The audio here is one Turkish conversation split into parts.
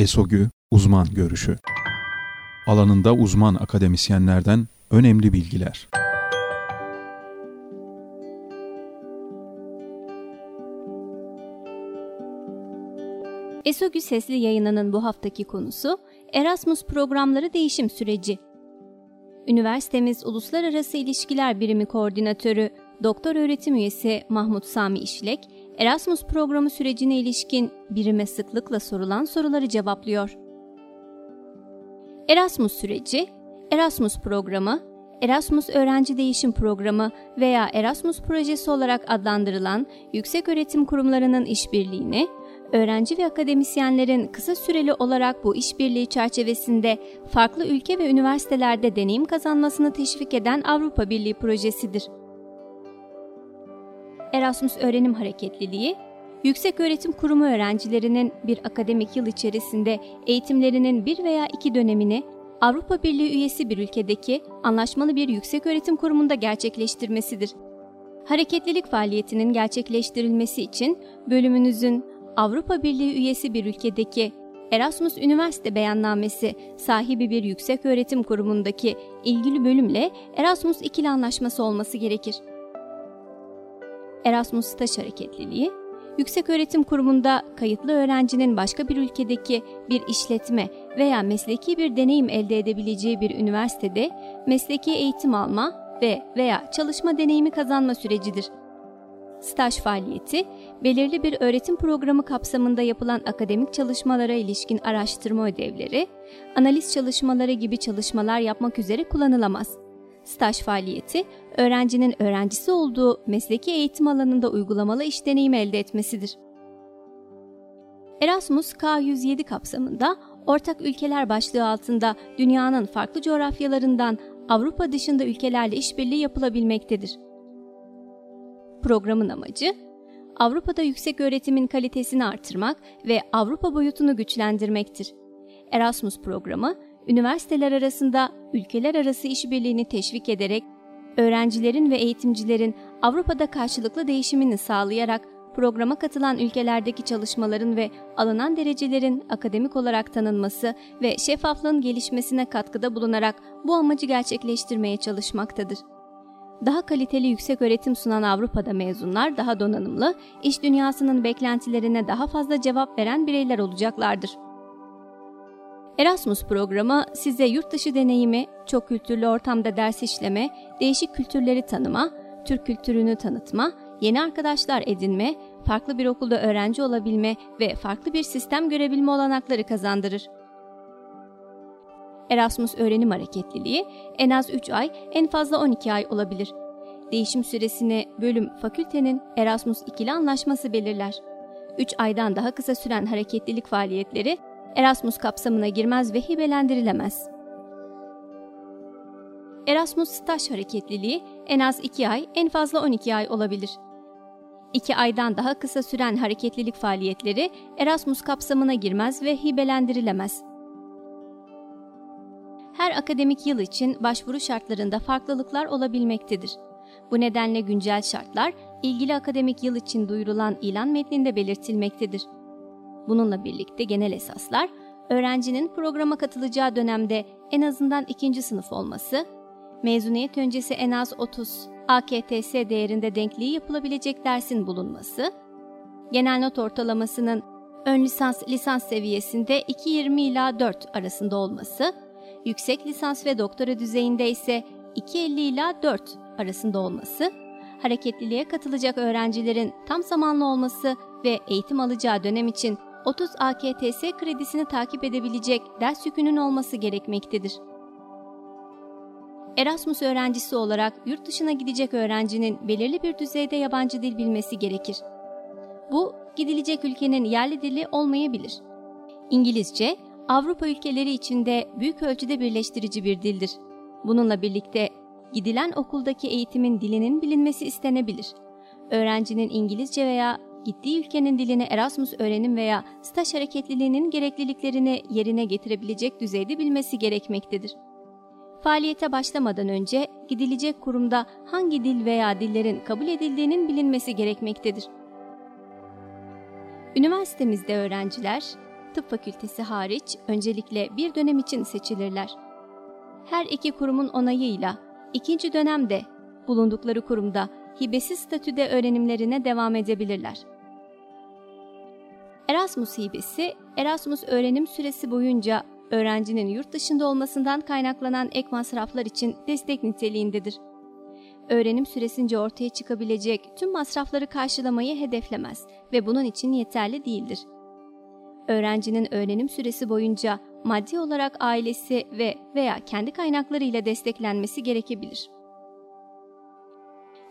ESOGÜ Uzman Görüşü Alanında uzman akademisyenlerden önemli bilgiler. ESOGÜ Sesli yayınının bu haftaki konusu Erasmus programları değişim süreci. Üniversitemiz Uluslararası İlişkiler Birimi Koordinatörü Doktor Öğretim Üyesi Mahmut Sami İşlek, Erasmus programı sürecine ilişkin birime sıklıkla sorulan soruları cevaplıyor. Erasmus süreci, Erasmus programı, Erasmus Öğrenci Değişim Programı veya Erasmus Projesi olarak adlandırılan yüksek öğretim kurumlarının işbirliğini, öğrenci ve akademisyenlerin kısa süreli olarak bu işbirliği çerçevesinde farklı ülke ve üniversitelerde deneyim kazanmasını teşvik eden Avrupa Birliği projesidir. Erasmus Öğrenim Hareketliliği, yüksek öğretim kurumu öğrencilerinin bir akademik yıl içerisinde eğitimlerinin bir veya iki dönemini Avrupa Birliği üyesi bir ülkedeki anlaşmalı bir yüksek öğretim kurumunda gerçekleştirmesidir. Hareketlilik faaliyetinin gerçekleştirilmesi için bölümünüzün Avrupa Birliği üyesi bir ülkedeki Erasmus Üniversite Beyannamesi sahibi bir yüksek öğretim kurumundaki ilgili bölümle Erasmus ikili anlaşması olması gerekir. Erasmus Staj Hareketliliği, yüksek öğretim kurumunda kayıtlı öğrencinin başka bir ülkedeki bir işletme veya mesleki bir deneyim elde edebileceği bir üniversitede mesleki eğitim alma ve veya çalışma deneyimi kazanma sürecidir. Staj faaliyeti, belirli bir öğretim programı kapsamında yapılan akademik çalışmalara ilişkin araştırma ödevleri, analiz çalışmaları gibi çalışmalar yapmak üzere kullanılamaz. Staj faaliyeti, öğrencinin öğrencisi olduğu mesleki eğitim alanında uygulamalı iş deneyimi elde etmesidir. Erasmus K107 kapsamında ortak ülkeler başlığı altında dünyanın farklı coğrafyalarından Avrupa dışında ülkelerle işbirliği yapılabilmektedir. Programın amacı, Avrupa'da yüksek öğretimin kalitesini artırmak ve Avrupa boyutunu güçlendirmektir. Erasmus programı, üniversiteler arasında ülkeler arası işbirliğini teşvik ederek, öğrencilerin ve eğitimcilerin Avrupa'da karşılıklı değişimini sağlayarak programa katılan ülkelerdeki çalışmaların ve alınan derecelerin akademik olarak tanınması ve şeffaflığın gelişmesine katkıda bulunarak bu amacı gerçekleştirmeye çalışmaktadır. Daha kaliteli yüksek öğretim sunan Avrupa'da mezunlar daha donanımlı, iş dünyasının beklentilerine daha fazla cevap veren bireyler olacaklardır. Erasmus programı size yurt dışı deneyimi, çok kültürlü ortamda ders işleme, değişik kültürleri tanıma, Türk kültürünü tanıtma, yeni arkadaşlar edinme, farklı bir okulda öğrenci olabilme ve farklı bir sistem görebilme olanakları kazandırır. Erasmus öğrenim hareketliliği en az 3 ay, en fazla 12 ay olabilir. Değişim süresini bölüm fakültenin Erasmus ikili anlaşması belirler. 3 aydan daha kısa süren hareketlilik faaliyetleri Erasmus kapsamına girmez ve hibelendirilemez. Erasmus staj hareketliliği en az 2 ay, en fazla 12 ay olabilir. 2 aydan daha kısa süren hareketlilik faaliyetleri Erasmus kapsamına girmez ve hibelendirilemez. Her akademik yıl için başvuru şartlarında farklılıklar olabilmektedir. Bu nedenle güncel şartlar ilgili akademik yıl için duyurulan ilan metninde belirtilmektedir. Bununla birlikte genel esaslar, öğrencinin programa katılacağı dönemde en azından ikinci sınıf olması, mezuniyet öncesi en az 30 AKTS değerinde denkliği yapılabilecek dersin bulunması, genel not ortalamasının ön lisans lisans seviyesinde 2.20 ila 4 arasında olması, yüksek lisans ve doktora düzeyinde ise 2.50 ila 4 arasında olması, hareketliliğe katılacak öğrencilerin tam zamanlı olması ve eğitim alacağı dönem için 30 AKTS kredisini takip edebilecek ders yükünün olması gerekmektedir. Erasmus öğrencisi olarak yurt dışına gidecek öğrencinin belirli bir düzeyde yabancı dil bilmesi gerekir. Bu, gidilecek ülkenin yerli dili olmayabilir. İngilizce, Avrupa ülkeleri içinde büyük ölçüde birleştirici bir dildir. Bununla birlikte gidilen okuldaki eğitimin dilinin bilinmesi istenebilir. Öğrencinin İngilizce veya gittiği ülkenin dilini Erasmus öğrenim veya staj hareketliliğinin gerekliliklerini yerine getirebilecek düzeyde bilmesi gerekmektedir. Faaliyete başlamadan önce gidilecek kurumda hangi dil veya dillerin kabul edildiğinin bilinmesi gerekmektedir. Üniversitemizde öğrenciler tıp fakültesi hariç öncelikle bir dönem için seçilirler. Her iki kurumun onayıyla ikinci dönemde bulundukları kurumda hibesiz statüde öğrenimlerine devam edebilirler. Erasmus hibesi, Erasmus öğrenim süresi boyunca öğrencinin yurt dışında olmasından kaynaklanan ek masraflar için destek niteliğindedir. Öğrenim süresince ortaya çıkabilecek tüm masrafları karşılamayı hedeflemez ve bunun için yeterli değildir. Öğrencinin öğrenim süresi boyunca maddi olarak ailesi ve veya kendi kaynaklarıyla desteklenmesi gerekebilir.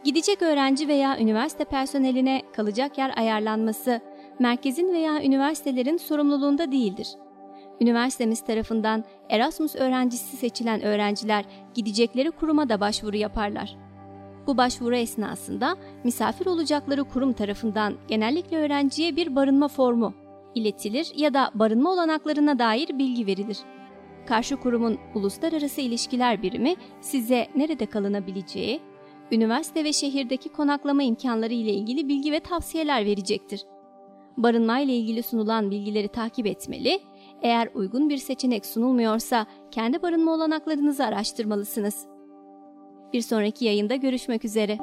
Gidecek öğrenci veya üniversite personeline kalacak yer ayarlanması merkezin veya üniversitelerin sorumluluğunda değildir. Üniversitemiz tarafından Erasmus öğrencisi seçilen öğrenciler gidecekleri kuruma da başvuru yaparlar. Bu başvuru esnasında misafir olacakları kurum tarafından genellikle öğrenciye bir barınma formu iletilir ya da barınma olanaklarına dair bilgi verilir. Karşı kurumun uluslararası ilişkiler birimi size nerede kalınabileceği, üniversite ve şehirdeki konaklama imkanları ile ilgili bilgi ve tavsiyeler verecektir. Barınma ile ilgili sunulan bilgileri takip etmeli, eğer uygun bir seçenek sunulmuyorsa kendi barınma olanaklarınızı araştırmalısınız. Bir sonraki yayında görüşmek üzere.